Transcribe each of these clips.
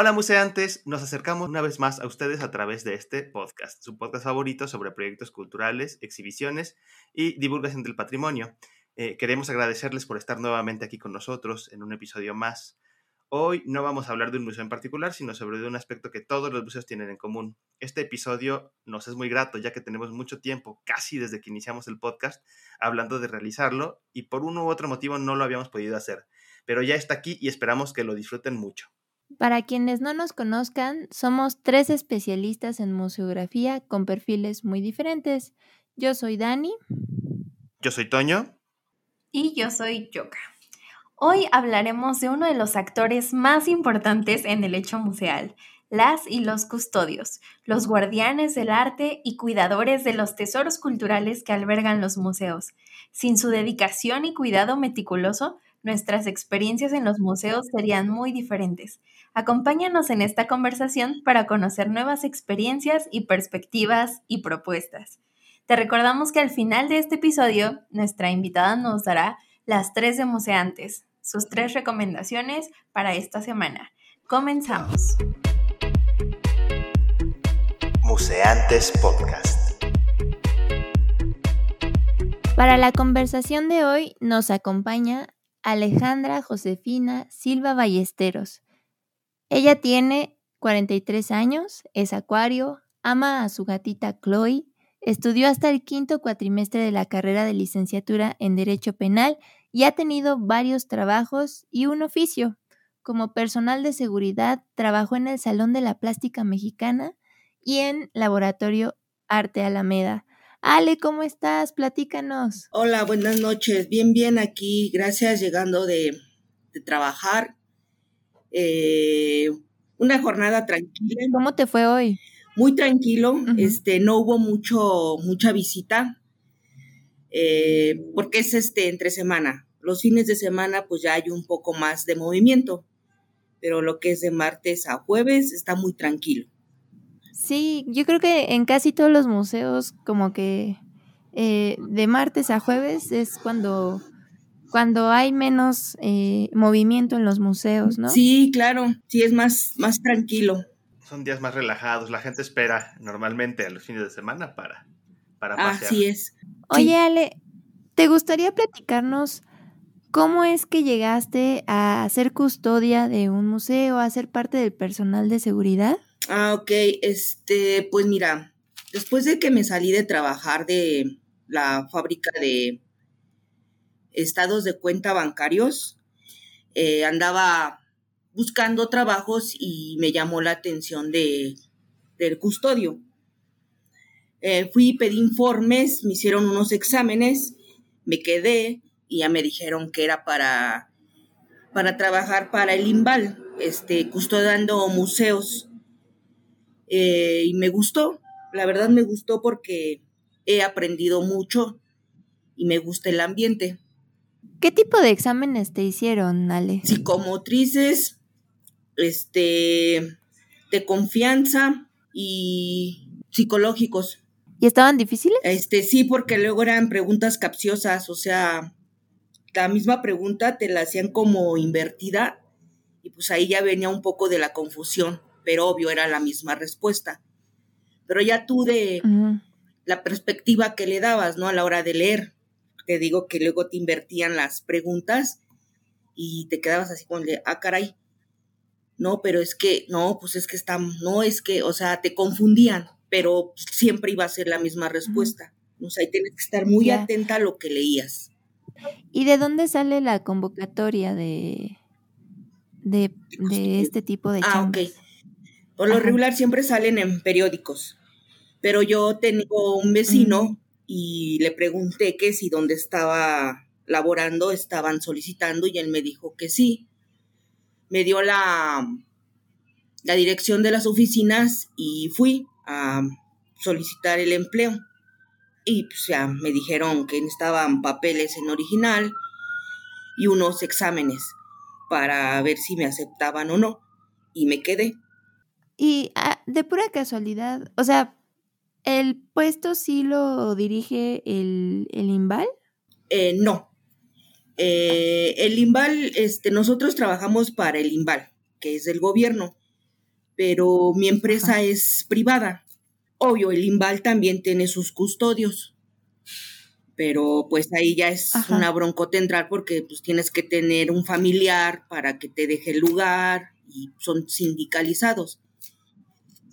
Hola museantes, nos acercamos una vez más a ustedes a través de este podcast, su podcast favorito sobre proyectos culturales, exhibiciones y divulgación del patrimonio. Eh, queremos agradecerles por estar nuevamente aquí con nosotros en un episodio más. Hoy no vamos a hablar de un museo en particular, sino sobre un aspecto que todos los museos tienen en común. Este episodio nos es muy grato, ya que tenemos mucho tiempo, casi desde que iniciamos el podcast, hablando de realizarlo y por uno u otro motivo no lo habíamos podido hacer. Pero ya está aquí y esperamos que lo disfruten mucho. Para quienes no nos conozcan, somos tres especialistas en museografía con perfiles muy diferentes. Yo soy Dani. Yo soy Toño. Y yo soy Yoka. Hoy hablaremos de uno de los actores más importantes en el hecho museal, las y los custodios, los guardianes del arte y cuidadores de los tesoros culturales que albergan los museos. Sin su dedicación y cuidado meticuloso, nuestras experiencias en los museos serían muy diferentes. Acompáñanos en esta conversación para conocer nuevas experiencias y perspectivas y propuestas. Te recordamos que al final de este episodio, nuestra invitada nos dará las tres de Museantes, sus tres recomendaciones para esta semana. Comenzamos. Museantes Podcast. Para la conversación de hoy nos acompaña Alejandra Josefina Silva Ballesteros. Ella tiene 43 años, es acuario, ama a su gatita Chloe, estudió hasta el quinto cuatrimestre de la carrera de licenciatura en Derecho Penal y ha tenido varios trabajos y un oficio. Como personal de seguridad, trabajó en el Salón de la Plástica Mexicana y en Laboratorio Arte Alameda. Ale, ¿cómo estás? Platícanos. Hola, buenas noches. Bien, bien aquí. Gracias, llegando de, trabajar. Eh, una jornada tranquila. ¿Cómo te fue hoy? Muy tranquilo. Este, no hubo mucho, mucha visita. Eh, porque es este entre semana. Los fines de semana, pues ya hay un poco más de movimiento. Pero lo que es de martes a jueves está muy tranquilo. Sí, yo creo que en casi todos los museos, como que eh, de martes a jueves es cuando, cuando hay menos eh, movimiento en los museos, ¿no? Sí, claro, sí es más, más tranquilo. Son días más relajados, la gente espera normalmente a los fines de semana para, para pasear. Así es. Oye, Ale, ¿te gustaría platicarnos cómo es que llegaste a ser custodia de un museo, a ser parte del personal de seguridad? Ah, ok, este, pues mira, después de que me salí de trabajar de la fábrica de estados de cuenta bancarios, eh, andaba buscando trabajos y me llamó la atención de, del custodio. Eh, fui, pedí informes, me hicieron unos exámenes, me quedé y ya me dijeron que era para, para trabajar para el IMBAL, este, custodiando museos eh, y me gustó, la verdad me gustó porque he aprendido mucho y me gusta el ambiente. ¿Qué tipo de exámenes te hicieron, Ale? Psicomotrices, este, de confianza y psicológicos. ¿Y estaban difíciles? Este, sí, porque luego eran preguntas capciosas, o sea, la misma pregunta te la hacían como invertida y pues ahí ya venía un poco de la confusión pero obvio era la misma respuesta. Pero ya tú de la perspectiva que le dabas, ¿no? A la hora de leer, te digo que luego te invertían las preguntas y te quedabas así con, ah, caray, no, pero es que, no, pues es que está, no, es que, o sea, te confundían, pero siempre iba a ser la misma respuesta. O sea, ahí tienes que estar muy atenta a lo que leías. ¿Y de dónde sale la convocatoria de, de, este tipo de Ah, ok. Por lo regular siempre salen en periódicos, pero yo tengo un vecino y le pregunté que si donde estaba laborando estaban solicitando y él me dijo que sí. Me dio la, la dirección de las oficinas y fui a solicitar el empleo. Y pues ya me dijeron que necesitaban papeles en original y unos exámenes para ver si me aceptaban o no. Y me quedé. Y ah, de pura casualidad, o sea, ¿el puesto sí lo dirige el, el IMBAL? Eh, no. Eh, el IMBAL, este, nosotros trabajamos para el IMBAL, que es el gobierno, pero mi empresa es privada. Obvio, el IMBAL también tiene sus custodios, pero pues ahí ya es una broncota entrar porque pues tienes que tener un familiar para que te deje el lugar y son sindicalizados.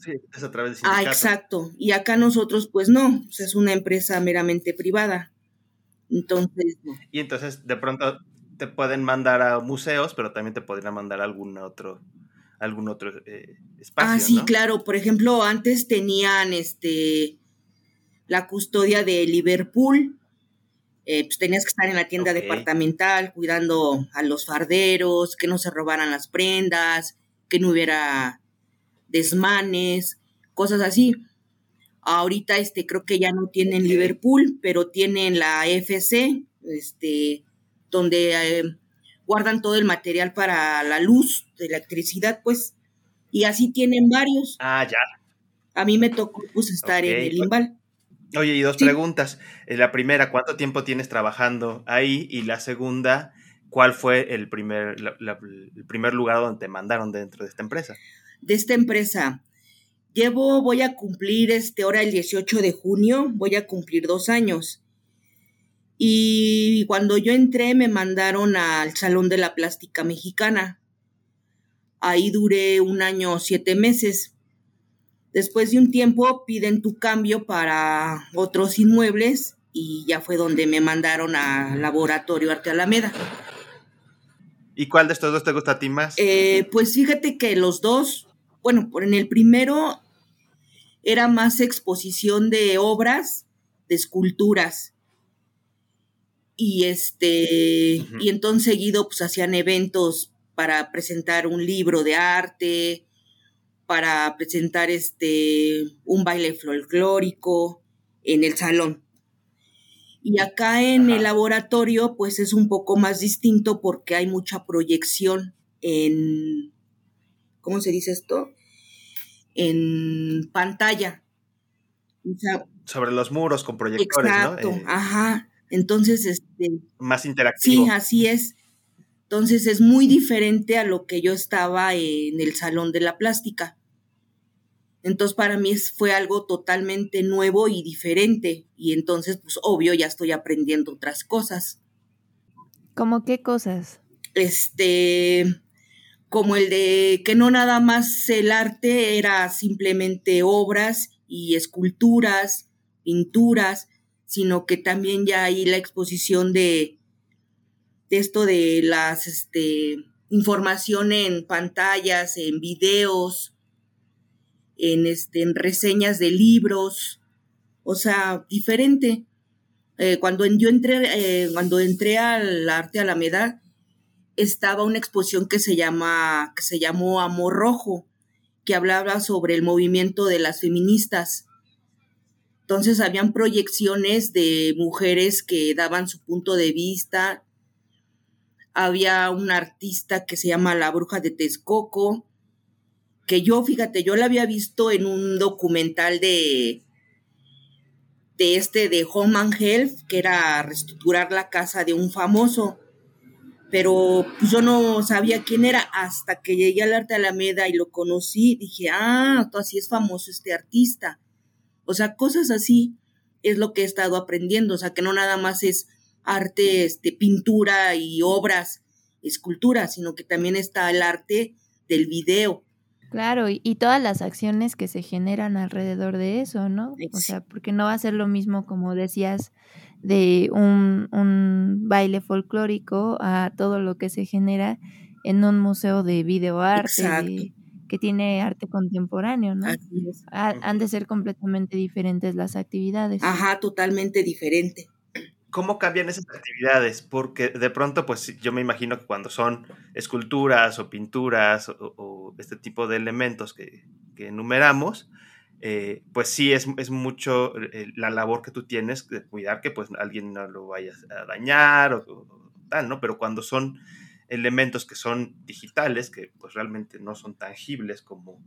Sí, es a través de Ah, exacto. Y acá nosotros pues no, es una empresa meramente privada. Entonces, Y entonces de pronto te pueden mandar a museos, pero también te podrían mandar a algún otro algún otro eh, espacio. Ah, sí, claro. Por ejemplo, antes tenían este la custodia de Liverpool. Eh, pues tenías que estar en la tienda departamental cuidando a los farderos, que no se robaran las prendas, que no hubiera desmanes, cosas así. Ahorita este creo que ya no tienen Liverpool, pero tienen la FC, este donde eh, guardan todo el material para la luz, de electricidad, pues, y así tienen varios. Ah, ya. A mí me tocó pues estar en el Imbal. Oye, y dos preguntas. Eh, la primera, ¿cuánto tiempo tienes trabajando ahí? Y la segunda, ¿cuál fue el primer, el primer lugar donde te mandaron dentro de esta empresa? De esta empresa. Llevo, voy a cumplir este hora el 18 de junio, voy a cumplir dos años. Y cuando yo entré me mandaron al Salón de la Plástica Mexicana. Ahí duré un año siete meses. Después de un tiempo piden tu cambio para otros inmuebles y ya fue donde me mandaron al Laboratorio Arte Alameda. ¿Y cuál de estos dos te gusta a ti más? Eh, pues fíjate que los dos, bueno, en el primero era más exposición de obras, de esculturas. Y este y entonces seguido pues hacían eventos para presentar un libro de arte para presentar este un baile folclórico en el salón. Y acá en el laboratorio pues es un poco más distinto porque hay mucha proyección en cómo se dice esto en pantalla sobre los muros con proyectores exacto, ¿no? Eh, ajá entonces, este... Más interactivo. Sí, así es. Entonces es muy diferente a lo que yo estaba en el salón de la plástica. Entonces para mí fue algo totalmente nuevo y diferente. Y entonces, pues obvio, ya estoy aprendiendo otras cosas. ¿Cómo qué cosas? Este, como el de que no nada más el arte era simplemente obras y esculturas, pinturas, sino que también ya hay la exposición de, esto de las este, información en pantallas, en videos, en, este, en reseñas de libros, o sea, diferente. Eh, cuando yo entré, eh, cuando entré al arte estaba una exposición que se llama, que se llamó Amor Rojo, que hablaba sobre el movimiento de las feministas. Entonces habían proyecciones de mujeres que daban su punto de vista. Había un artista que se llama La Bruja de Texcoco, que yo, fíjate, yo la había visto en un documental de, de este, de Home Health, que era reestructurar la casa de un famoso. Pero pues, yo no sabía quién era hasta que llegué al Arte Alameda y lo conocí. Dije, ah, así es famoso este artista. O sea, cosas así es lo que he estado aprendiendo, o sea, que no nada más es arte, este, pintura y obras, escultura, sino que también está el arte del video. Claro, y, todas las acciones que se generan alrededor de eso, ¿no? O sea, porque no va a ser lo mismo, como decías, de un, un baile folclórico a todo lo que se genera en un museo de videoarte, de, que tiene arte contemporáneo, ¿no? Así es. han de ser completamente diferentes las actividades. Ajá, totalmente diferente. ¿Cómo cambian esas actividades? Porque de pronto, pues yo me imagino que cuando son esculturas o pinturas o, este tipo de elementos que, enumeramos, eh, pues sí es, es mucho eh, la labor que tú tienes de cuidar que pues alguien no lo vaya a dañar o, o tal, ¿no? Pero cuando son elementos que son digitales, que pues realmente no son tangibles como,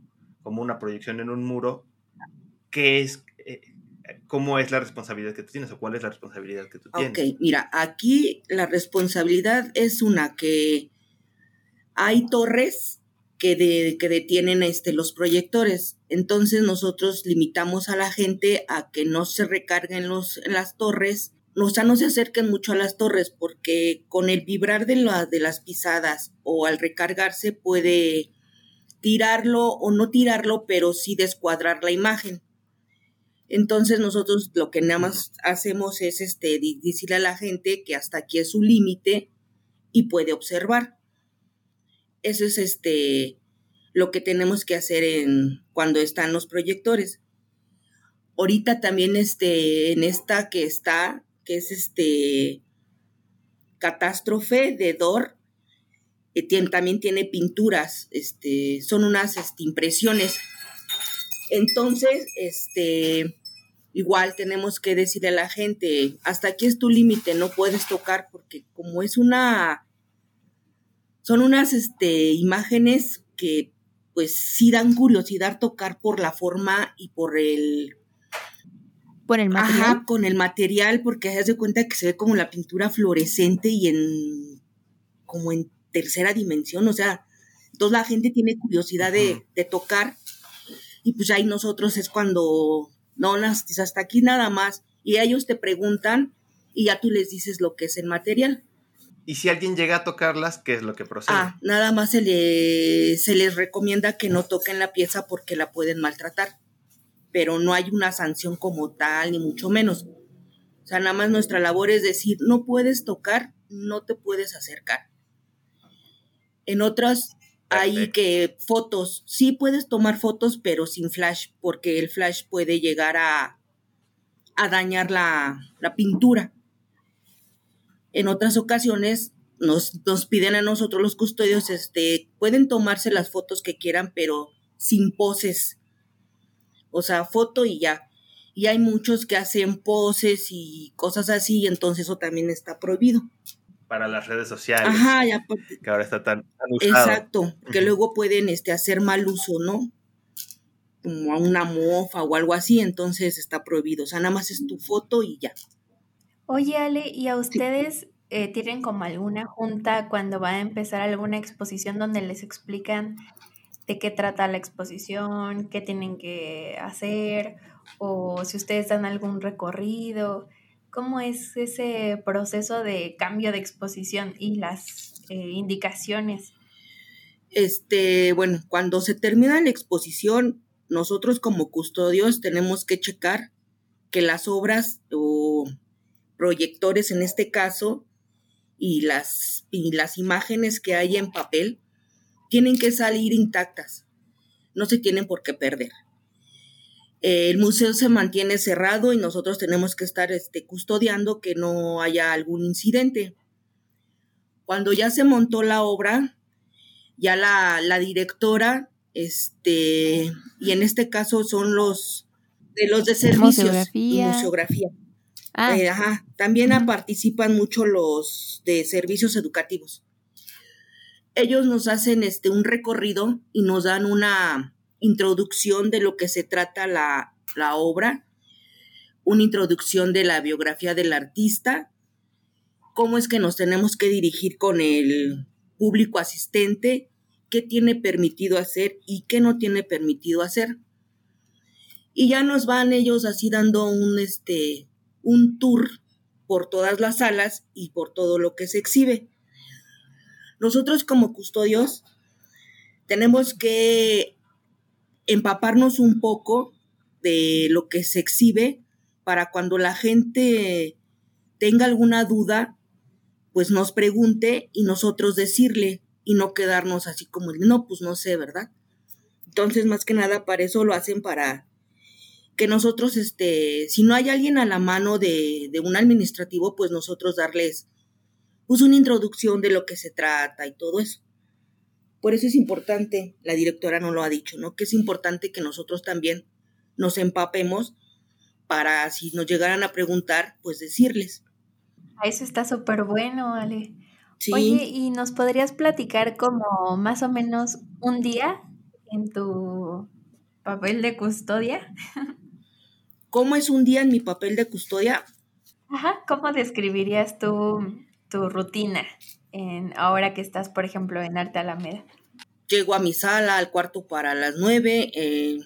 como una proyección en un muro, ¿qué es, eh, ¿cómo es la responsabilidad que tú tienes o cuál es la responsabilidad que tú tienes? Ok, mira, aquí la responsabilidad es una que hay torres que, de, que detienen este, los proyectores. Entonces nosotros limitamos a la gente a que no se recarguen los, en las torres, o sea, no se acerquen mucho a las torres porque con el vibrar de, de las pisadas o al recargarse puede tirarlo o no tirarlo, pero sí descuadrar la imagen. Entonces nosotros lo que nada más hacemos es este, decirle a la gente que hasta aquí es su límite y puede observar. Eso es este, lo que tenemos que hacer en, cuando están los proyectores. Ahorita también este, en esta que está, que es este catástrofe de Dor, eh, también tiene pinturas, este, son unas este, impresiones. Entonces, este, igual tenemos que decirle a la gente, hasta aquí es tu límite, no puedes tocar, porque como es una, son unas este, imágenes que pues sí dan curiosidad tocar por la forma y por el... Por el material. Ajá, con el material, porque se de cuenta que se ve como la pintura fluorescente y en como en tercera dimensión, o sea, entonces la gente tiene curiosidad de, de tocar y pues ahí nosotros es cuando no, hasta aquí nada más. Y ellos te preguntan y ya tú les dices lo que es el material. Y si alguien llega a tocarlas, ¿qué es lo que procede? Ah, nada más se, le, se les recomienda que no toquen la pieza porque la pueden maltratar. Pero no hay una sanción como tal, ni mucho menos. O sea, nada más nuestra labor es decir, no puedes tocar, no te puedes acercar. En otras hay que fotos, sí puedes tomar fotos, pero sin flash, porque el flash puede llegar a, a dañar la, la, pintura. En otras ocasiones nos, nos, piden a nosotros los custodios, este, pueden tomarse las fotos que quieran, pero sin poses. O sea, foto y ya. Y hay muchos que hacen poses y cosas así, y entonces eso también está prohibido para las redes sociales. Ajá, ya. Que ahora está tan, usado. Exacto, que luego pueden este, hacer mal uso, ¿no? Como a una mofa o algo así, entonces está prohibido. O sea, nada más es tu foto y ya. Oye, Ale, ¿y a ustedes eh, tienen como alguna junta cuando va a empezar alguna exposición donde les explican de qué trata la exposición, qué tienen que hacer, o si ustedes dan algún recorrido? ¿Cómo es ese proceso de cambio de exposición y las eh, indicaciones? Este, bueno, cuando se termina la exposición, nosotros como custodios tenemos que checar que las obras o proyectores en este caso y las, y las imágenes que hay en papel tienen que salir intactas, no se tienen por qué perder el museo se mantiene cerrado y nosotros tenemos que estar este, custodiando que no haya algún incidente. Cuando ya se montó la obra, ya la, directora, este, y en este caso son los de los de servicios y museografía. Ah. Eh, también participan mucho los de servicios educativos. Ellos nos hacen este un recorrido y nos dan una introducción de lo que se trata la, la obra, una introducción de la biografía del artista, cómo es que nos tenemos que dirigir con el público asistente, qué tiene permitido hacer y qué no tiene permitido hacer. Y ya nos van ellos así dando un, este, un tour por todas las salas y por todo lo que se exhibe. Nosotros como custodios tenemos que empaparnos un poco de lo que se exhibe para cuando la gente tenga alguna duda, pues nos pregunte y nosotros decirle y no quedarnos así como, no, pues no sé, ¿verdad? Entonces, más que nada, para eso lo hacen para que nosotros, este, si no hay alguien a la mano de, de un administrativo, pues nosotros darles pues una introducción de lo que se trata y todo eso. Por eso es importante, la directora no lo ha dicho, ¿no? Que es importante que nosotros también nos empapemos para si nos llegaran a preguntar, pues decirles. Eso está súper bueno, Ale. Sí. Oye, ¿y nos podrías platicar como más o menos un día en tu papel de custodia? ¿Cómo es un día en mi papel de custodia? Ajá, ¿cómo describirías tu, tu rutina? en, ahora que estás, por ejemplo, en Arte Alameda? llego a mi sala, al cuarto para las nueve, eh,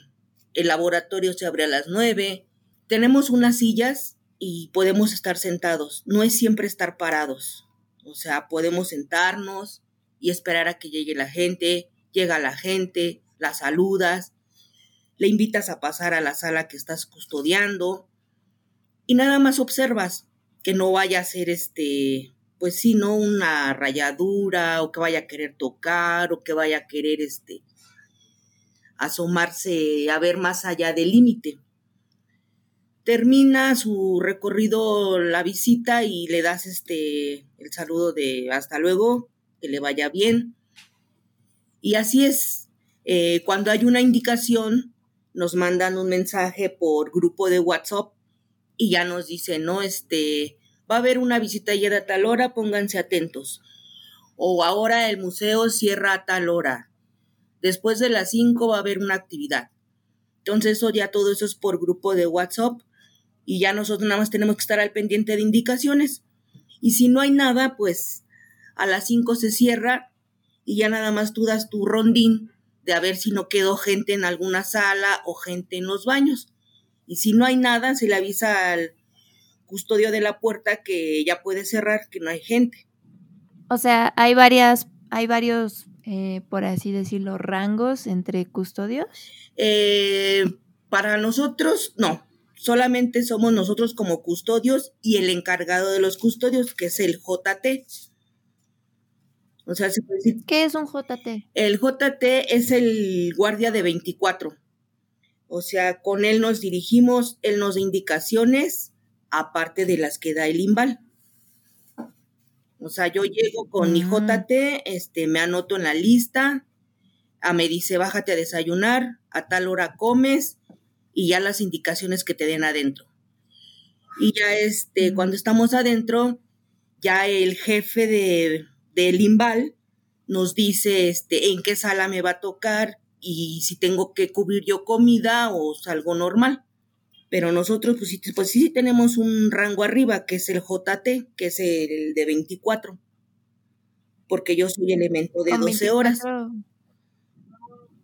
el laboratorio se abre a las nueve, tenemos unas sillas y podemos estar sentados, no es siempre estar parados, o sea, podemos sentarnos y esperar a que llegue la gente, llega la gente, la saludas, le invitas a pasar a la sala que estás custodiando y nada más observas que no vaya a ser este, pues sí, no una rayadura o que vaya a querer tocar o que vaya a querer este asomarse a ver más allá del límite. Termina su recorrido la visita y le das este el saludo de hasta luego, que le vaya bien. Y así es, eh, cuando hay una indicación, nos mandan un mensaje por grupo de WhatsApp y ya nos dicen, no, este, va a haber una visita ya a tal hora, pónganse atentos. O ahora el museo cierra a tal hora. Después de las 5 va a haber una actividad. Entonces, eso ya todo eso es por grupo de WhatsApp y ya nosotros nada más tenemos que estar al pendiente de indicaciones. Y si no hay nada, pues a las 5 se cierra y ya nada más tú das tu rondín de a ver si no quedó gente en alguna sala o gente en los baños. Y si no hay nada, se le avisa al custodio de la puerta que ya puede cerrar, que no hay gente. O sea, hay varias, hay varios, eh, por así decirlo, rangos entre custodios. Eh, para nosotros, no. Solamente somos nosotros como custodios y el encargado de los custodios, que es el JT. O sea, se puede decir. ¿Qué es un JT? El JT es el guardia de 24. O sea, con él nos dirigimos, él nos da indicaciones, aparte de las que da el IMBAL. O sea, yo llego con mi mm. JT, este, me anoto en la lista, a me dice, bájate a desayunar, a tal hora comes, y ya las indicaciones que te den adentro. Y ya este, mm. cuando estamos adentro, ya el jefe de, del IMBAL nos dice este, en qué sala me va a tocar y si tengo que cubrir yo comida o algo normal. Pero nosotros, pues sí, pues sí tenemos un rango arriba, que es el JT, que es el de 24. Porque yo soy elemento de 12 horas.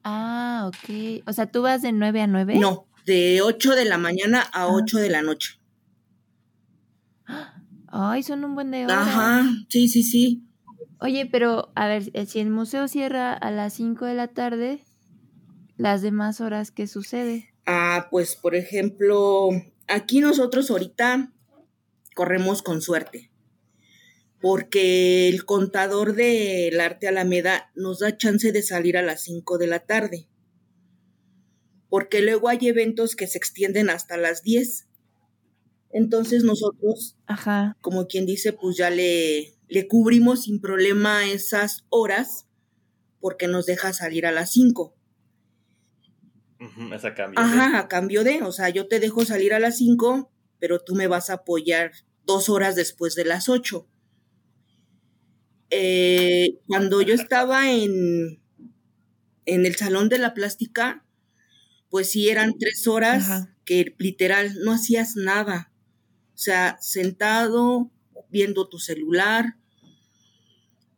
Ah, ok. O sea, ¿tú vas de 9 a 9? No, de 8 de la mañana a 8 ah. de la noche. Ay, son un buen de horas. Ajá, sí, sí, sí. Oye, pero a ver, eh, si el museo cierra a las 5 de la tarde, las demás horas, ¿qué sucede? Ah, pues por ejemplo, aquí nosotros ahorita corremos con suerte, porque el contador del arte Alameda nos da chance de salir a las 5 de la tarde, porque luego hay eventos que se extienden hasta las 10. Entonces nosotros, Ajá. como quien dice, pues ya le, le cubrimos sin problema esas horas porque nos deja salir a las 5. esa cambio Ajá, a cambio de, o sea, yo te dejo salir a las 5, pero tú me vas a apoyar dos horas después de las 8. Eh, cuando yo estaba en, en el salón de la plástica, pues sí eran tres horas que literal no hacías nada. O sea, sentado, viendo tu celular,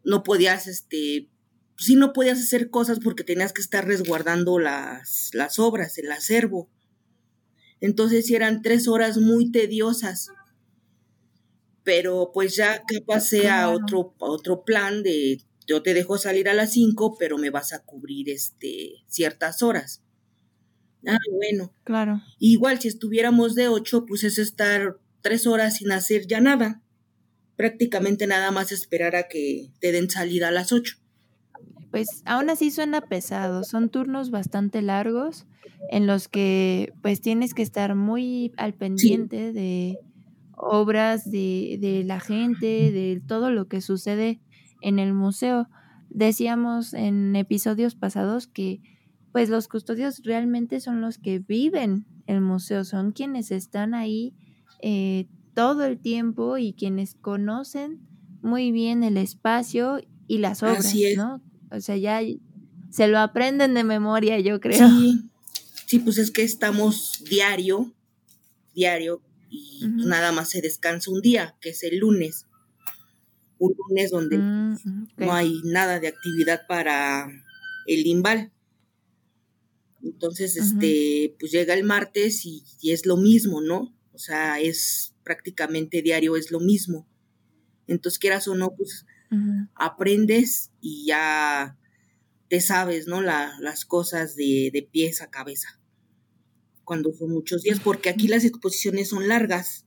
no podías, este, sí, no podías hacer cosas porque tenías que estar resguardando las, las obras, el acervo. Entonces sí eran tres horas muy tediosas. Pero pues ya que pasé a otro, a otro plan de yo te dejo salir a las cinco, pero me vas a cubrir este ciertas horas. Ah, bueno. Claro. Igual si estuviéramos de ocho, pues es estar tres horas sin hacer ya nada prácticamente nada más esperar a que te den salida a las 8. Pues aún así suena pesado, son turnos bastante largos en los que pues tienes que estar muy al pendiente de obras, de, de la gente, de todo lo que sucede en el museo. Decíamos en episodios pasados que pues los custodios realmente son los que viven el museo, son quienes están ahí eh, todo el tiempo y quienes conocen muy bien el espacio y las obras, ¿no? O sea, ya se lo aprenden de memoria, yo creo. Sí, sí, pues es que estamos diario, diario, y nada más se descansa un día, que es el lunes. Un lunes donde mm, no hay nada de actividad para el limbal. Entonces, este, pues llega el martes y, es lo mismo, ¿no? O sea, es prácticamente diario, es lo mismo. Entonces, quieras o no, pues aprendes y ya te sabes, ¿no? las cosas de, de pies a cabeza. Cuando son muchos días, porque aquí las exposiciones son largas.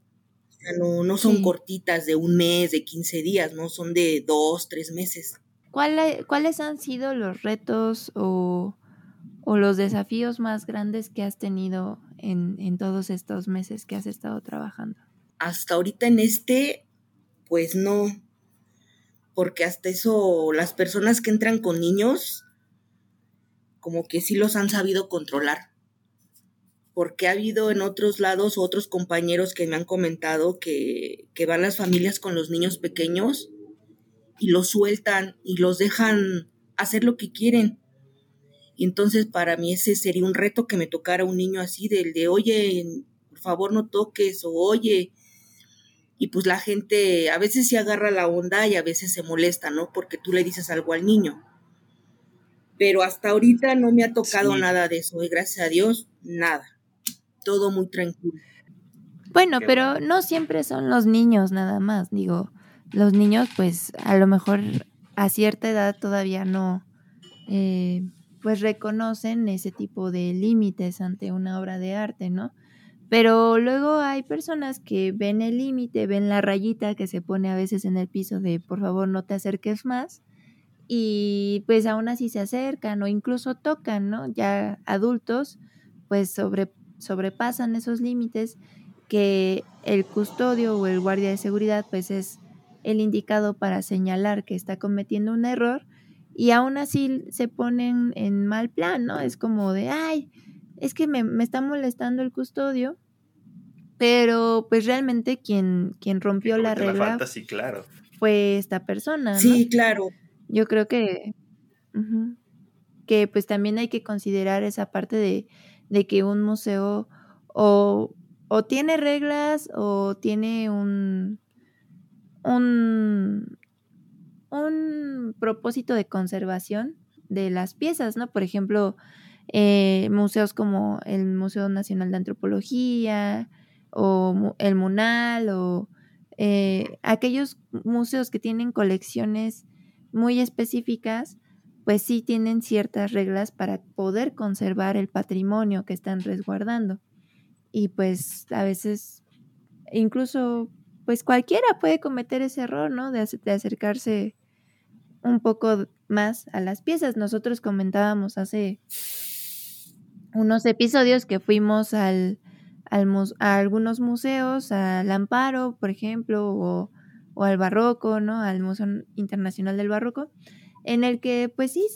O sea, no, no son cortitas de un mes, de 15 días, ¿no? Son de dos, tres meses. ¿Cuáles han sido los retos o, los desafíos más grandes que has tenido en, en, todos estos meses que has estado trabajando? Hasta ahorita en este, pues no, porque hasta eso las personas que entran con niños, como que sí los han sabido controlar. Porque ha habido en otros lados otros compañeros que me han comentado que, que van las familias con los niños pequeños y los sueltan y los dejan hacer lo que quieren. Y entonces para mí ese sería un reto que me tocara un niño así, del de, oye, por favor no toques, o oye, y pues la gente a veces se agarra la onda y a veces se molesta, ¿no? Porque tú le dices algo al niño. Pero hasta ahorita no me ha tocado nada de eso, y gracias a Dios, nada. Todo muy tranquilo. Bueno, pero no siempre son los niños nada más, digo, los niños pues a lo mejor a cierta edad todavía no eh, pues reconocen ese tipo de límites ante una obra de arte, ¿no? Pero luego hay personas que ven el límite, ven la rayita que se pone a veces en el piso de por favor no te acerques más y pues aún así se acercan o incluso tocan, ¿no? Ya adultos pues sobre, sobrepasan esos límites que el custodio o el guardia de seguridad pues es el indicado para señalar que está cometiendo un error y aún así se ponen en mal plan, ¿no? Es como de, ay, es que me, está molestando el custodio, pero pues realmente quien, quien rompió la regla claro. fue esta persona. ¿no? Sí, claro. Yo creo que, que pues también hay que considerar esa parte de, de que un museo o, o tiene reglas o tiene un, un, un propósito de conservación de las piezas, ¿no? Por ejemplo, eh, museos como el Museo Nacional de Antropología o el MUNAL o eh, aquellos museos que tienen colecciones muy específicas, pues sí tienen ciertas reglas para poder conservar el patrimonio que están resguardando. Y pues a veces incluso pues cualquiera puede cometer ese error, ¿no? De, acercarse un poco más a las piezas. Nosotros comentábamos hace unos episodios que fuimos a algunos museos, al Amparo, por ejemplo, o, al Barroco, ¿no? Al Museo Internacional del Barroco, en el que, pues sí,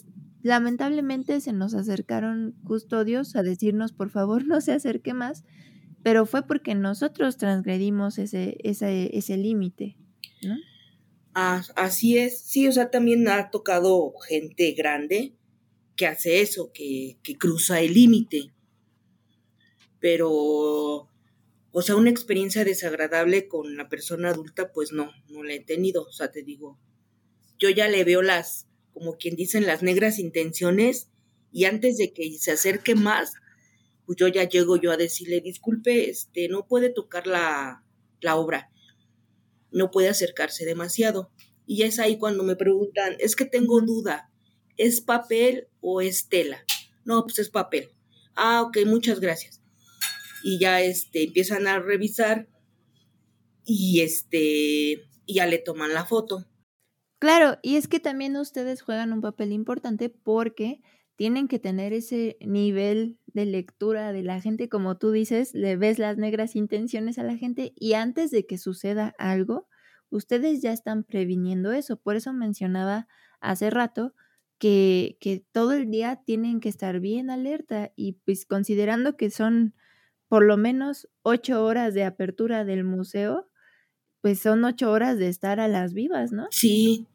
lamentablemente se nos acercaron custodios a decirnos, por favor, no se acerque más, pero fue porque nosotros transgredimos ese, ese, ese límite. Ah, así es, sí, o sea, también ha tocado gente grande que hace eso, que, que cruza el límite. Pero, o sea, una experiencia desagradable con la persona adulta, pues no, no la he tenido, o sea, te digo, yo ya le veo las, como quien dicen, las negras intenciones y antes de que se acerque más, pues yo ya llego yo a decirle, disculpe, este, no puede tocar la, la obra, no puede acercarse demasiado. Y es ahí cuando me preguntan, es que tengo duda, ¿es papel o es tela? No, pues es papel. Ah, ok, muchas gracias. Y ya este, empiezan a revisar y este, ya le toman la foto. Claro, y es que también ustedes juegan un papel importante porque tienen que tener ese nivel de lectura de la gente, como tú dices, le ves las negras intenciones a la gente y antes de que suceda algo, ustedes ya están previniendo eso. Por eso mencionaba hace rato que, que todo el día tienen que estar bien alerta y pues considerando que son por lo menos ocho horas de apertura del museo, pues son ocho horas de estar a las vivas, ¿no? Sí,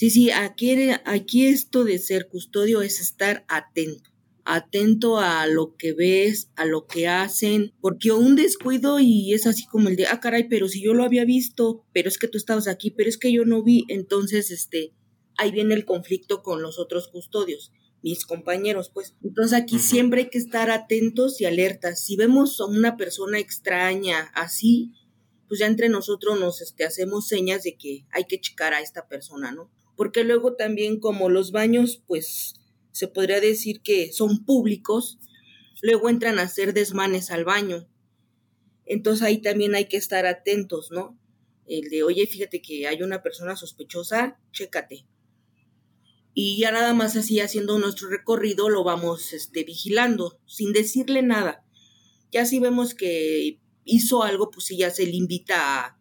Sí, sí, aquí, aquí esto de ser custodio es estar atento, atento a lo que ves, a lo que hacen, porque un descuido y es así como el de, ah, caray, pero si yo lo había visto, pero es que tú estabas aquí, pero es que yo no vi, entonces, este, ahí viene el conflicto con los otros custodios. Mis compañeros, pues. Entonces aquí siempre hay que estar atentos y alertas. Si vemos a una persona extraña así, pues ya entre nosotros nos este, hacemos señas de que hay que checar a esta persona, ¿no? Porque luego también como los baños, pues se podría decir que son públicos, luego entran a hacer desmanes al baño. Entonces ahí también hay que estar atentos, ¿no? El de, oye, fíjate que hay una persona sospechosa, chécate y ya nada más así haciendo nuestro recorrido lo vamos este, vigilando sin decirle nada. Ya si vemos que hizo algo, pues sí ya se le invita a,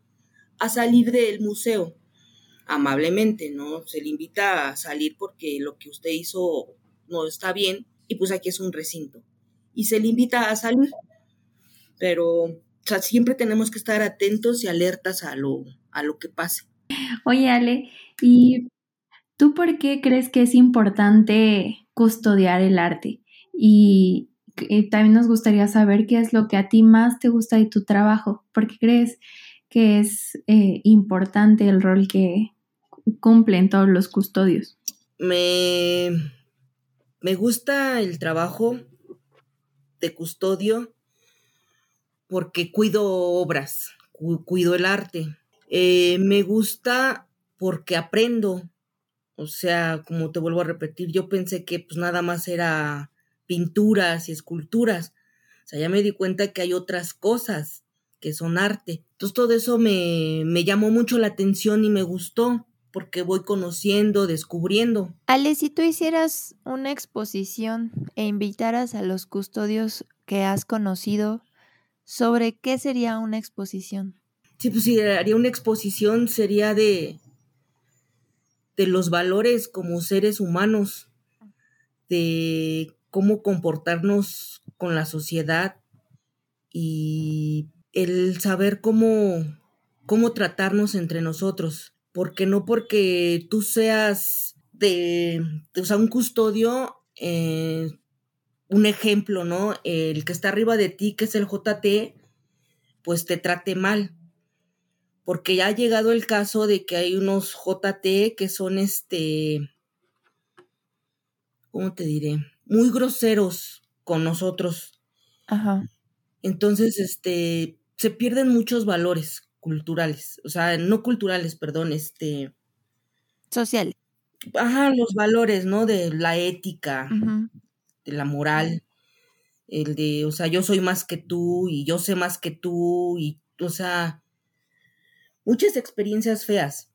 a salir del museo amablemente, ¿no? Se le invita a salir porque lo que usted hizo no está bien y pues aquí es un recinto. Y se le invita a salir. Pero o sea, siempre tenemos que estar atentos y alertas a lo, a lo que pase. Oye, Ale, y ¿Tú por qué crees que es importante custodiar el arte? Y, también nos gustaría saber qué es lo que a ti más te gusta de tu trabajo. ¿Por qué crees que es eh, importante el rol que cumplen todos los custodios? Me, me gusta el trabajo de custodio porque cuido obras, cuido el arte. Eh, me gusta porque aprendo, o sea, como te vuelvo a repetir, yo pensé que pues nada más era pinturas y esculturas. O sea, ya me di cuenta que hay otras cosas que son arte. Entonces todo eso me, me llamó mucho la atención y me gustó porque voy conociendo, descubriendo. Ale, si tú hicieras una exposición e invitaras a los custodios que has conocido, ¿sobre qué sería una exposición? Sí, pues si haría una exposición sería de de los valores como seres humanos, de cómo comportarnos con la sociedad y el saber cómo, cómo tratarnos entre nosotros. Porque no porque tú seas de, o sea, un custodio, eh, un ejemplo, ¿no? El que está arriba de ti, que es el JT, pues te trate mal porque ya ha llegado el caso de que hay unos JT que son este, ¿cómo te diré? Muy groseros con nosotros. Ajá. Entonces, este, se pierden muchos valores culturales, o sea, no culturales, perdón, este. Sociales. Ajá, los valores, ¿no? De la ética, de la moral, el de, o sea, yo soy más que tú y yo sé más que tú y, o sea, muchas experiencias feas.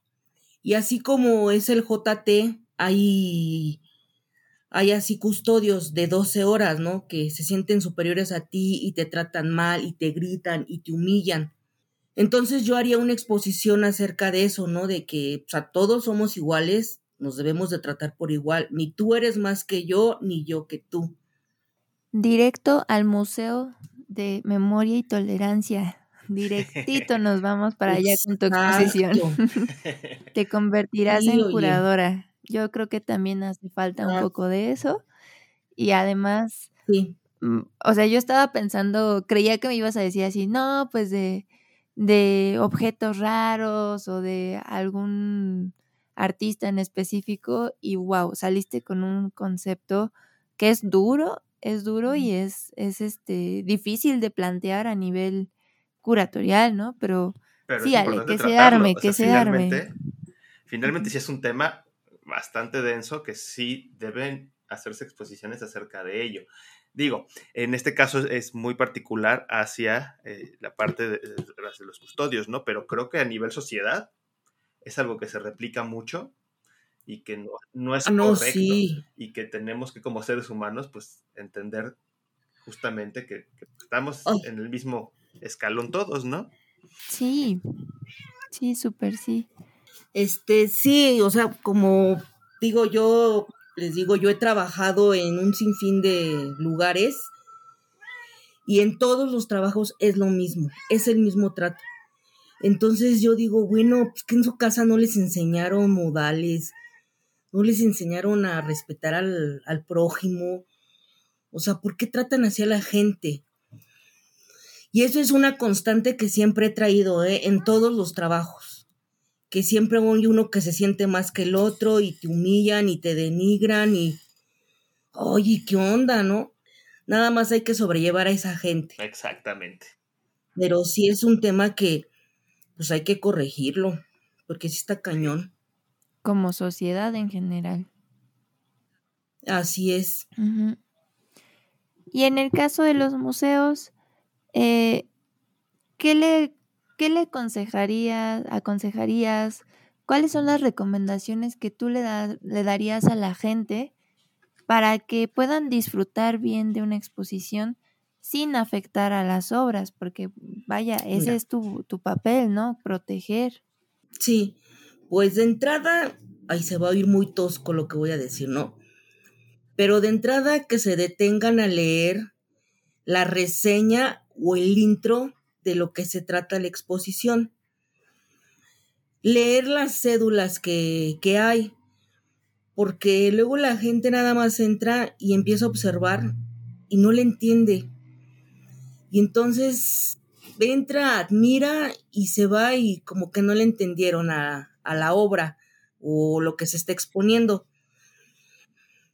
Y así como es el JT, hay, hay así custodios de 12 horas, ¿no? Que se sienten superiores a ti y te tratan mal y te gritan y te humillan. Entonces yo haría una exposición acerca de eso, ¿no? De que todos somos iguales, nos debemos de tratar por igual. Ni tú eres más que yo, ni yo que tú. Directo al Museo de Memoria y Tolerancia Directito nos vamos para allá con tu exposición. Te convertirás en curadora. Yo creo que también hace falta un poco de eso. Y además, sí. Mm, o sea, yo estaba pensando, creía que me ibas a decir así, no, pues de, de objetos raros o de algún artista en específico y wow, saliste con un concepto que es duro, es duro y es, es este difícil de plantear a nivel curatorial, ¿no? Pero, sí, Ale, que se arme, que se arme. Finalmente sí es un tema bastante denso que sí deben hacerse exposiciones acerca de ello. Digo, en este caso es muy particular hacia eh, la parte de, los custodios, ¿no? Pero creo que a nivel sociedad es algo que se replica mucho y que no, es ah, correcto y que tenemos que como seres humanos pues entender justamente que, estamos oh. en el mismo escalón todos, ¿no? Sí, sí, súper sí. Este, sí, o sea, como digo yo, les digo, yo he trabajado en un sinfín de lugares y en todos los trabajos es lo mismo, es el mismo trato. Entonces yo digo, bueno, pues que en su casa no les enseñaron modales, no les enseñaron a respetar al, al prójimo. O sea, ¿por qué tratan así a la gente? Y eso es una constante que siempre he traído ¿eh? en todos los trabajos, que siempre hay uno que se siente más que el otro y te humillan y te denigran y oye, ¿qué onda, no? Nada más hay que sobrellevar a esa gente. Exactamente. Pero sí es un tema que pues hay que corregirlo, porque sí está cañón. Como sociedad en general. Así es. Y en el caso de los museos, eh, ¿qué, le, ¿qué le aconsejarías, aconsejarías? ¿Cuáles son las recomendaciones que tú le, le darías a la gente para que puedan disfrutar bien de una exposición sin afectar a las obras? Porque vaya, ese es tu, tu papel, ¿no? Proteger. Sí, pues de entrada, ahí se va a oír muy tosco lo que voy a decir, ¿no? Pero de entrada que se detengan a leer la reseña o el intro de lo que se trata la exposición. Leer las cédulas que, que hay, porque luego la gente nada más entra y empieza a observar y no le entiende. Y entonces entra, admira y se va y como que no le entendieron a, a la obra o lo que se está exponiendo.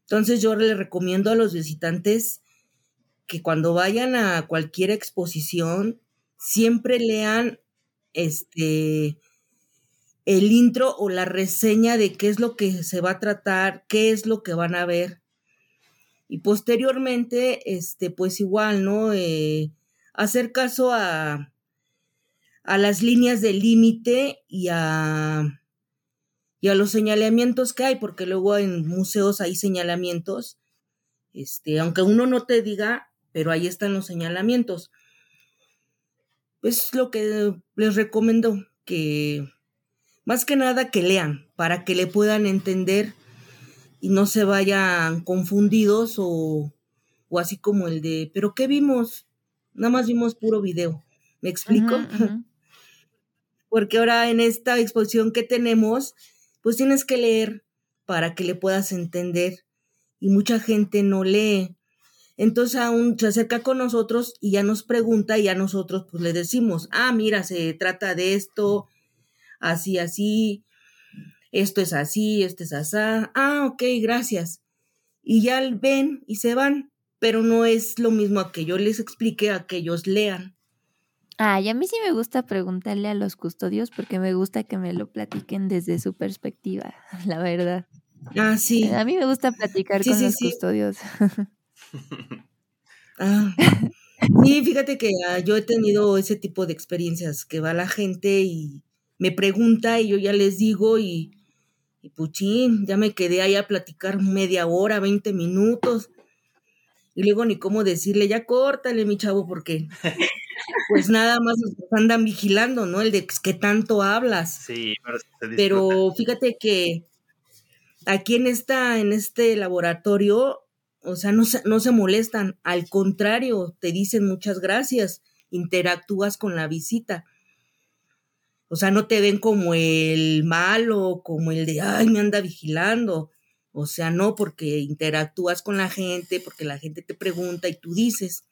Entonces yo le recomiendo a los visitantes que cuando vayan a cualquier exposición siempre lean este el intro o la reseña de qué es lo que se va a tratar, qué es lo que van a ver. Y posteriormente, este, pues igual, ¿no? Eh, hacer caso a, a las líneas de límite y a y a los señalamientos que hay, porque luego en museos hay señalamientos, este, aunque uno no te diga, pero ahí están los señalamientos. Es lo que les recomiendo, que más que nada que lean, para que le puedan entender y no se vayan confundidos o, o así como el de, pero ¿qué vimos? Nada más vimos puro video. ¿Me explico? Porque ahora en esta exposición que tenemos, pues tienes que leer para que le puedas entender. Y mucha gente no lee. Entonces aún se acerca con nosotros y ya nos pregunta y a nosotros pues le decimos, ah, mira, se trata de esto, así, así, esto es así, esto es así, ah, ok, gracias. Y ya ven y se van, pero no es lo mismo a que yo les explique, a que ellos lean. Ay, a mí sí me gusta preguntarle a los custodios porque me gusta que me lo platiquen desde su perspectiva, la verdad. Ah, sí. A mí me gusta platicar con los custodios. ah. Sí, fíjate que ah, yo he tenido ese tipo de experiencias, que va la gente y me pregunta y yo ya les digo y, y puchín, ya me quedé ahí a platicar media hora, 20 minutos. Y luego ni cómo decirle, ya córtale, mi chavo, porque pues nada más andan vigilando, ¿no? El de que tanto hablas. Sí, pero, pero fíjate que aquí en esta, en este laboratorio, o sea, no se, no se molestan, al contrario, te dicen muchas gracias, interactúas con la visita. O sea, no te ven como el malo, como el de, ay, me anda vigilando. O sea, no, porque interactúas con la gente, porque la gente te pregunta y tú dices,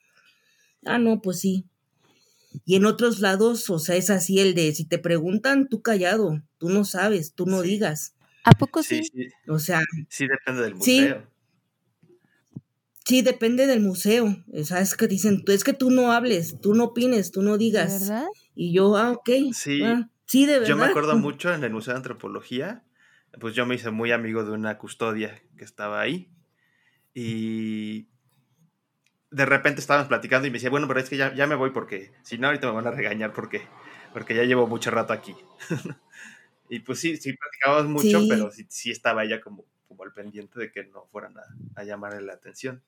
ah, no, pues sí, y en otros lados, o sea, es así el de si te preguntan, tú callado, tú no sabes, tú no digas. ¿A poco sí? O sea. Sí, depende del museo. Sí, depende del museo. O sea, es que dicen, es que tú no hables, tú no opines, tú no digas. ¿De verdad? Y yo, ah, ok. Sí. Ah, sí, de verdad. Yo me acuerdo mucho en el Museo de Antropología, pues yo me hice muy amigo de una custodia que estaba ahí. Y de repente estábamos platicando y me decía, bueno, pero es que ya, ya me voy porque si no, ahorita me van a regañar porque, porque ya llevo mucho rato aquí. y pues sí, sí platicábamos mucho, pero sí, sí, estaba ella como, como al pendiente de que no fueran a, a llamarle la atención.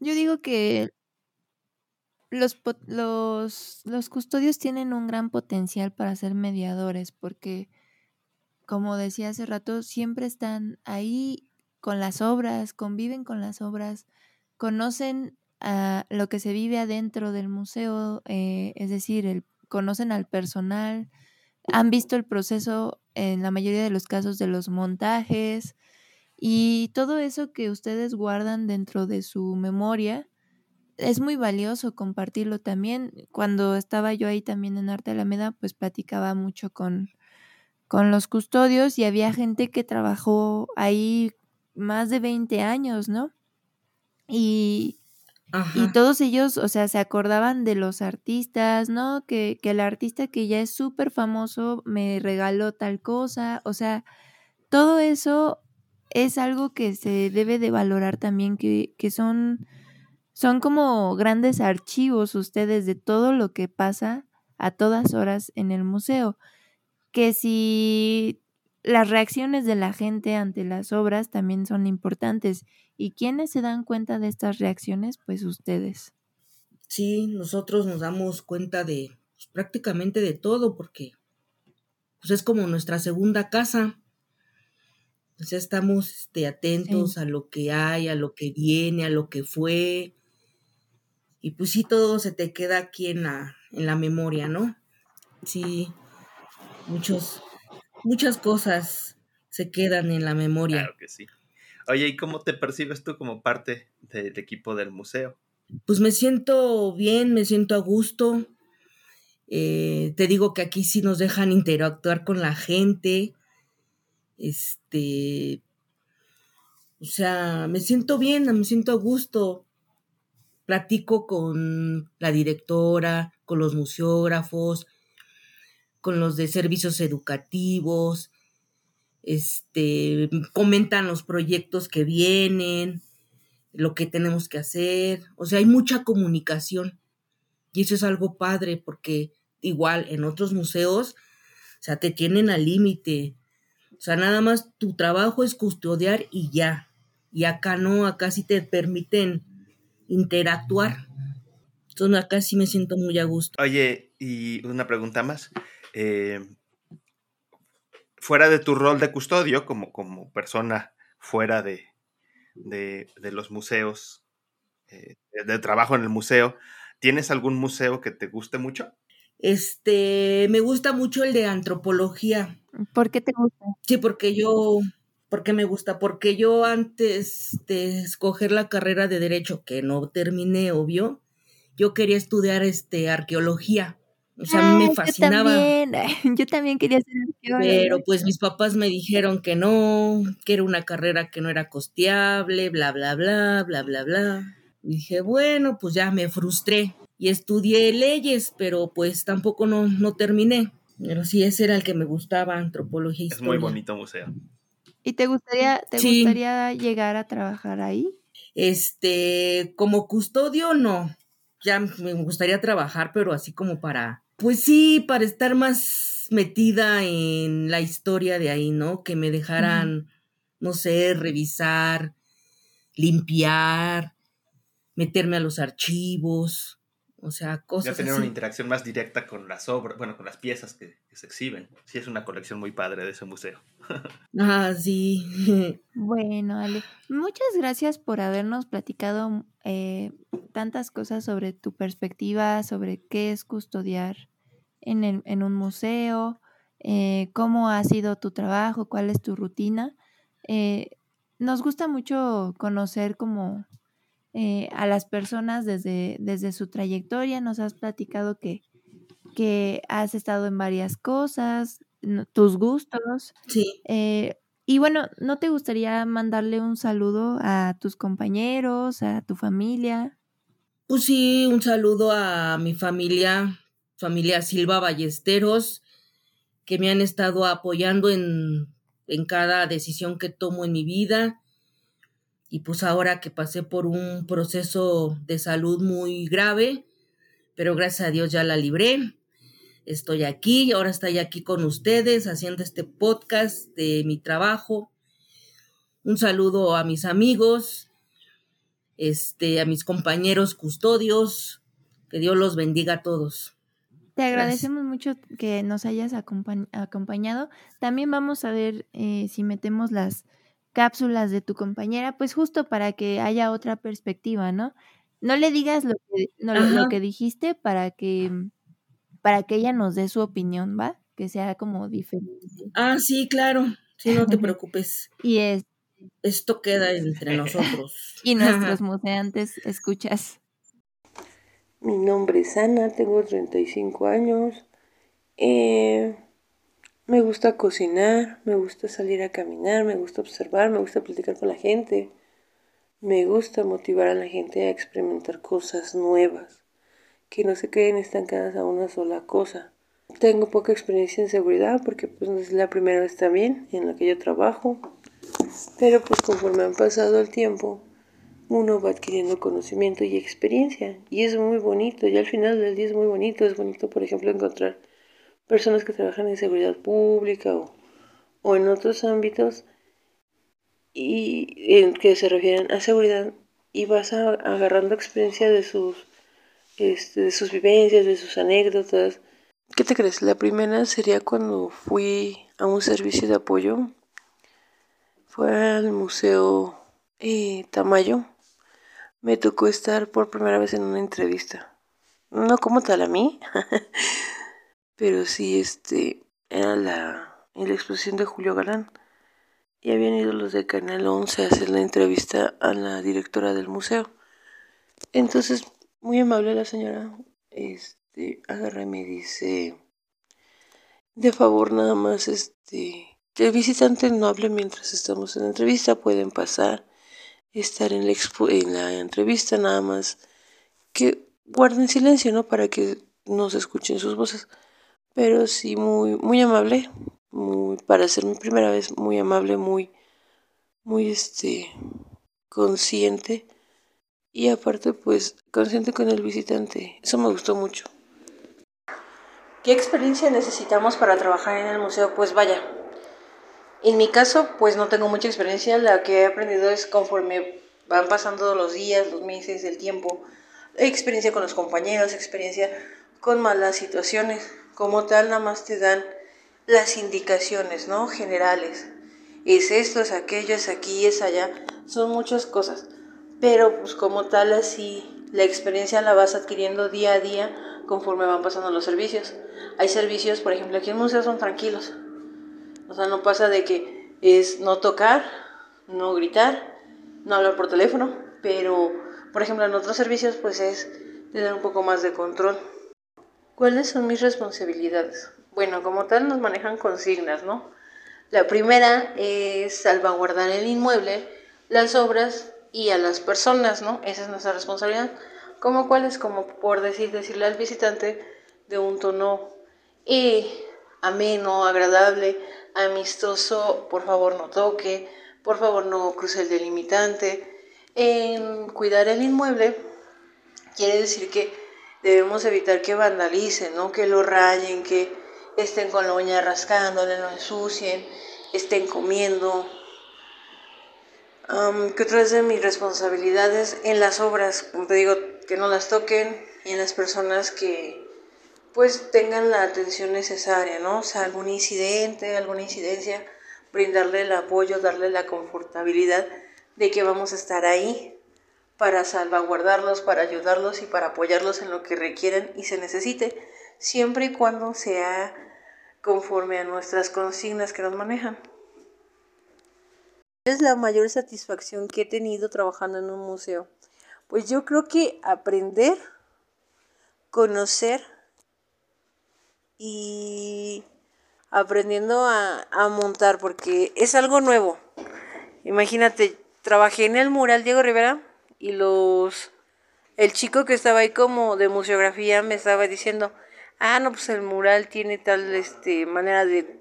Yo digo que los, los, los custodios tienen un gran potencial para ser mediadores porque, como decía hace rato, siempre están ahí con las obras, conviven con las obras, conocen a lo que se vive adentro del museo, eh, es decir, el, conocen al personal, han visto el proceso en la mayoría de los casos de los montajes y todo eso que ustedes guardan dentro de su memoria es muy valioso compartirlo también. Cuando estaba yo ahí también en Arte Alameda, pues platicaba mucho con, con los custodios y había gente que trabajó ahí más de 20 años, ¿no? Y, y todos ellos, o sea, se acordaban de los artistas, ¿no? Que, que el artista que ya es súper famoso me regaló tal cosa, o sea, todo eso es algo que se debe de valorar también, que, que son, son como grandes archivos ustedes de todo lo que pasa a todas horas en el museo. Que si las reacciones de la gente ante las obras también son importantes. ¿Y quiénes se dan cuenta de estas reacciones? Pues ustedes. Sí, nosotros nos damos cuenta de pues, prácticamente de todo porque pues es como nuestra segunda casa. O sea, estamos este, atentos a lo que hay, a lo que viene, a lo que fue. Y pues sí, todo se te queda aquí en la, en la memoria, ¿no? Sí, muchos, muchas cosas se quedan en la memoria. Claro que sí. Oye, ¿y cómo te percibes tú como parte del equipo del museo? Pues me siento bien, me siento a gusto. Eh, te digo que aquí sí nos dejan interactuar con la gente. Este, o sea, me siento bien, me siento a gusto. Platico con la directora, con los museógrafos, con los de servicios educativos, este, comentan los proyectos que vienen, lo que tenemos que hacer, o sea, hay mucha comunicación. Y eso es algo padre porque igual en otros museos, o sea, te tienen al límite, o sea, nada más tu trabajo es custodiar y ya. Y acá no, acá sí te permiten interactuar. Entonces acá sí me siento muy a gusto. Oye, y una pregunta más. Eh, fuera de tu rol de custodio, como, como persona fuera de, de, los museos, eh, de trabajo en el museo, ¿tienes algún museo que te guste mucho? Este, me gusta mucho el de antropología. ¿Por qué te gusta? Sí, porque yo, porque me gusta, porque yo antes de escoger la carrera de derecho, que no terminé, obvio, yo quería estudiar este arqueología. O sea, a mí me fascinaba. Yo también, yo también quería ser arqueóloga. Pero pues mis papás me dijeron que no, que era una carrera que no era costeable, bla, bla, bla, bla, bla, bla. Y dije, bueno, pues ya me frustré y estudié leyes, pero pues tampoco no, no terminé. Pero sí, ese era el que me gustaba, antropología y Es muy bonito museo. ¿Y te gustaría, te gustaría llegar a trabajar ahí? Este, como custodio, no. Ya me gustaría trabajar, pero así como para, pues sí, para estar más metida en la historia de ahí, ¿no? Que me dejaran, no sé, revisar, limpiar, meterme a los archivos, o sea, cosas. Ya tener una interacción más directa con las obras, bueno, con las piezas que, se exhiben. Sí, es una colección muy padre de ese museo. ah, sí. bueno, Ale, muchas gracias por habernos platicado eh, tantas cosas sobre tu perspectiva, sobre qué es custodiar en, el, en un museo, eh, cómo ha sido tu trabajo, cuál es tu rutina. Eh, nos gusta mucho conocer como eh, a las personas desde, desde su trayectoria. Nos has platicado que, que has estado en varias cosas, tus gustos. Sí. Eh, y bueno, ¿no te gustaría mandarle un saludo a tus compañeros, a tu familia? Pues sí, un saludo a mi familia, familia Silva Ballesteros, que me han estado apoyando en, en cada decisión que tomo en mi vida y pues ahora que pasé por un proceso de salud muy grave, pero gracias a Dios ya la libré. Estoy aquí, ahora estoy aquí con ustedes haciendo este podcast de mi trabajo. Un saludo a mis amigos, este, a mis compañeros custodios. Que Dios los bendiga a todos. Te agradecemos mucho que nos hayas acompañado. También vamos a ver eh, si metemos las cápsulas de tu compañera, pues justo para que haya otra perspectiva, ¿no? No le digas lo que, no, lo que dijiste para que, para que ella nos dé su opinión, ¿va? Que sea como diferente. Ah, sí, claro. Sí, no te preocupes. y es. Esto queda entre nosotros. y nuestros museantes, escuchas. Mi nombre es Ana, tengo 35 años. Eh, Me gusta cocinar, me gusta salir a caminar, me gusta observar, me gusta platicar con la gente. Me gusta motivar a la gente a experimentar cosas nuevas, que no se queden estancadas a una sola cosa. Tengo poca experiencia en seguridad porque pues es la primera vez también en la que yo trabajo, pero pues conforme han pasado el tiempo, uno va adquiriendo conocimiento y experiencia y es muy bonito y al final del día es muy bonito, es bonito por ejemplo encontrar personas que trabajan en seguridad pública o, o en otros ámbitos y en que se refieren a seguridad y vas agarrando experiencia de sus este, de sus vivencias, de sus anécdotas. ¿Qué te crees? La primera sería cuando fui a un servicio de apoyo. Fue al Museo eh, Tamayo. Me tocó estar por primera vez en una entrevista. No como tal a mí, pero sí este era la, la exposición de Julio Galán y habían ido los de Canal 11 a hacer la entrevista a la directora del museo. Entonces, muy amable la señora, este, agarra y me dice, de favor nada más, este, que el visitante no hable mientras estamos en la entrevista, pueden pasar, estar en la, en la entrevista nada más, que guarden silencio, ¿no? Para que no se escuchen sus voces. Pero sí, muy, muy amable, muy, para ser mi primera vez, muy amable, muy, muy este, consciente y aparte pues consciente con el visitante. Eso me gustó mucho. ¿Qué experiencia necesitamos para trabajar en el museo? Pues vaya, en mi caso pues no tengo mucha experiencia, la que he aprendido es conforme van pasando los días, los meses, el tiempo, experiencia con los compañeros, experiencia con malas situaciones, como tal nada más te dan las indicaciones, ¿no? Generales. Es esto, es aquello, es aquí, es allá. Son muchas cosas. Pero pues como tal así, la experiencia la vas adquiriendo día a día conforme van pasando los servicios. Hay servicios, por ejemplo, aquí en el museo son tranquilos. O sea, no pasa de que es no tocar, no gritar, no hablar por teléfono, pero por ejemplo en otros servicios pues es tener un poco más de control. ¿Cuáles son mis responsabilidades? Bueno, como tal nos manejan consignas, ¿no? La primera es salvaguardar el inmueble, las obras y a las personas, ¿no? Esa es nuestra responsabilidad. ¿Como cuáles? Como por decir, decirle al visitante de un tono eh, ameno, agradable, amistoso, por favor no toque, por favor no cruce el delimitante. En cuidar el inmueble quiere decir que debemos evitar que vandalicen, ¿no? que lo rayen, que estén con la uña rascándole, no ensucien, estén comiendo. Um, que otra de mis responsabilidades en las obras, como te digo, que no las toquen y en las personas que pues tengan la atención necesaria, ¿no? O sea, algún incidente, alguna incidencia, brindarle el apoyo, darle la confortabilidad de que vamos a estar ahí para salvaguardarlos, para ayudarlos y para apoyarlos en lo que requieran y se necesite, siempre y cuando sea conforme a nuestras consignas que nos manejan. es la mayor satisfacción que he tenido trabajando en un museo? Pues yo creo que aprender, conocer y aprendiendo a, a, montar, porque es algo nuevo. Imagínate, trabajé en el mural Diego Rivera y los el chico que estaba ahí como de museografía me estaba diciendo, ah, no, pues el mural tiene tal este, manera de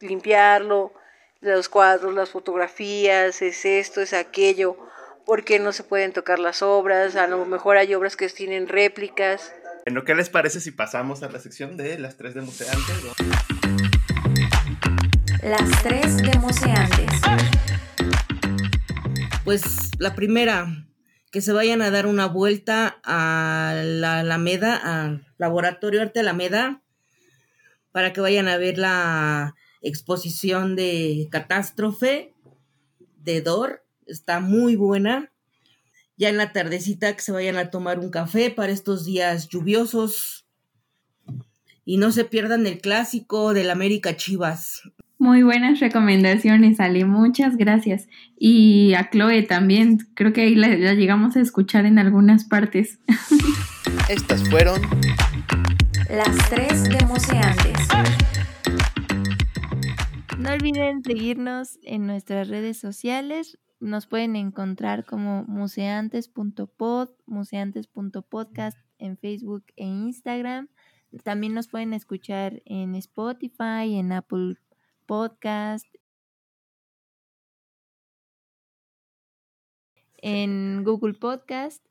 limpiarlo, los cuadros, las fotografías, es esto, es aquello, porque no se pueden tocar las obras, a lo mejor hay obras que tienen réplicas. Bueno, ¿qué les parece si pasamos a la sección de las tres de museantes? Las tres de museantes. Pues la primera, que se vayan a dar una vuelta a la Alameda, al Laboratorio Arte Alameda, para que vayan a ver la exposición de Catástrofe de Dor. Está muy buena. Ya en la tardecita que se vayan a tomar un café para estos días lluviosos. Y no se pierdan el clásico del América Chivas. Muy buenas recomendaciones, Ale, muchas gracias. Y a Chloe también, creo que ahí la, la llegamos a escuchar en algunas partes. Estas fueron las tres de Museantes. No olviden seguirnos en nuestras redes sociales. Nos pueden encontrar como museantes.pod, museantes.podcast en Facebook e Instagram. También nos pueden escuchar en Spotify, en Apple Podcast, en Google Podcast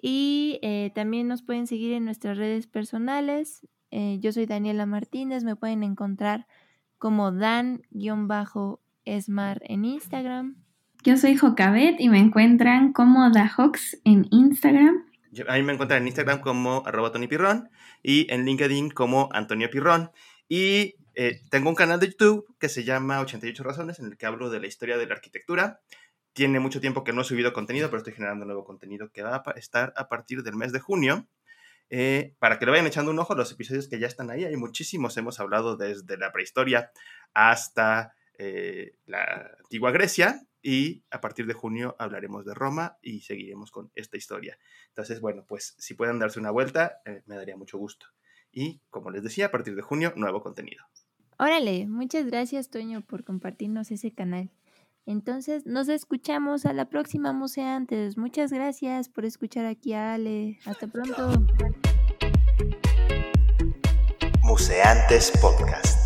y eh, también nos pueden seguir en nuestras redes personales. Eh, yo soy Daniela Martínez, me pueden encontrar como Dan-Esmar en Instagram. Yo soy Jocabet y me encuentran como Dahox en Instagram. a mí me encuentran en Instagram como arroba Tony Pirrón y en LinkedIn como Antonio Pirrón. Y eh, tengo un canal de YouTube que se llama 88 Razones en el que hablo de la historia de la arquitectura. Tiene mucho tiempo que no he subido contenido, pero estoy generando nuevo contenido que va a estar a partir del mes de junio. Eh, para que le vayan echando un ojo los episodios que ya están ahí. Hay muchísimos, hemos hablado desde la prehistoria hasta eh, la antigua Grecia y a partir de junio hablaremos de Roma y seguiremos con esta historia. Entonces, bueno, pues si pueden darse una vuelta, me daría mucho gusto. Y como les decía, a partir de junio, nuevo contenido. Órale, muchas gracias Toño por compartirnos ese canal. Entonces, nos escuchamos a la próxima Museantes. Muchas gracias por escuchar aquí a Ale. Hasta pronto. Museantes Podcast.